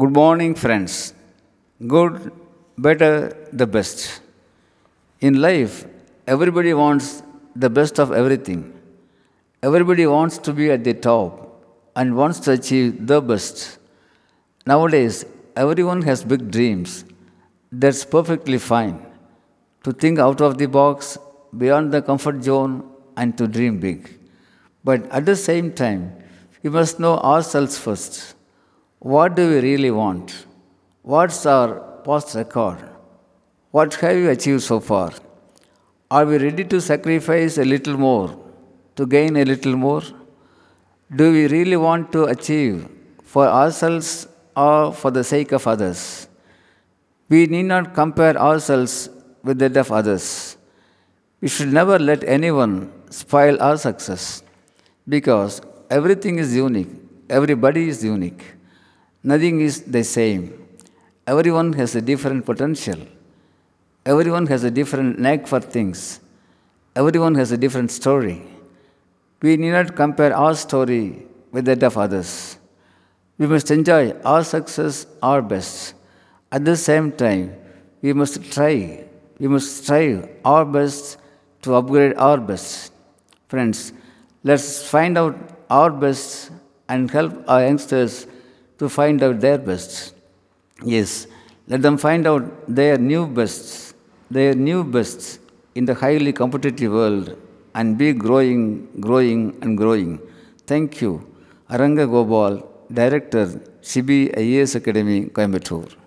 Good morning, friends. Good, better, the best. In life, everybody wants the best of everything. Everybody wants to be at the top and wants to achieve the best. Nowadays, everyone has big dreams. That's perfectly fine. To think out of the box, beyond the comfort zone, and to dream big. But at the same time, we must know ourselves first. What do we really want? What's our past record? What have we achieved so far? Are we ready to sacrifice a little more to gain a little more? Do we really want to achieve for ourselves or for the sake of others? We need not compare ourselves with that of others. We should never let anyone spoil our success because everything is unique, everybody is unique, nothing is the same. Everyone has a different potential. Everyone has a different knack for things. Everyone has a different story. We need not compare our story with that of others. We must enjoy our success, our best. At the same time, we must try, we must strive our best to upgrade our best. Friends, let's find out our best and help our youngsters to find out their best. Yes, let them find out their new bests, their new bests in the highly competitive world and be growing, growing, and growing. Thank you. Aranga Gopal, Director, IAS Academy, Coimbatore.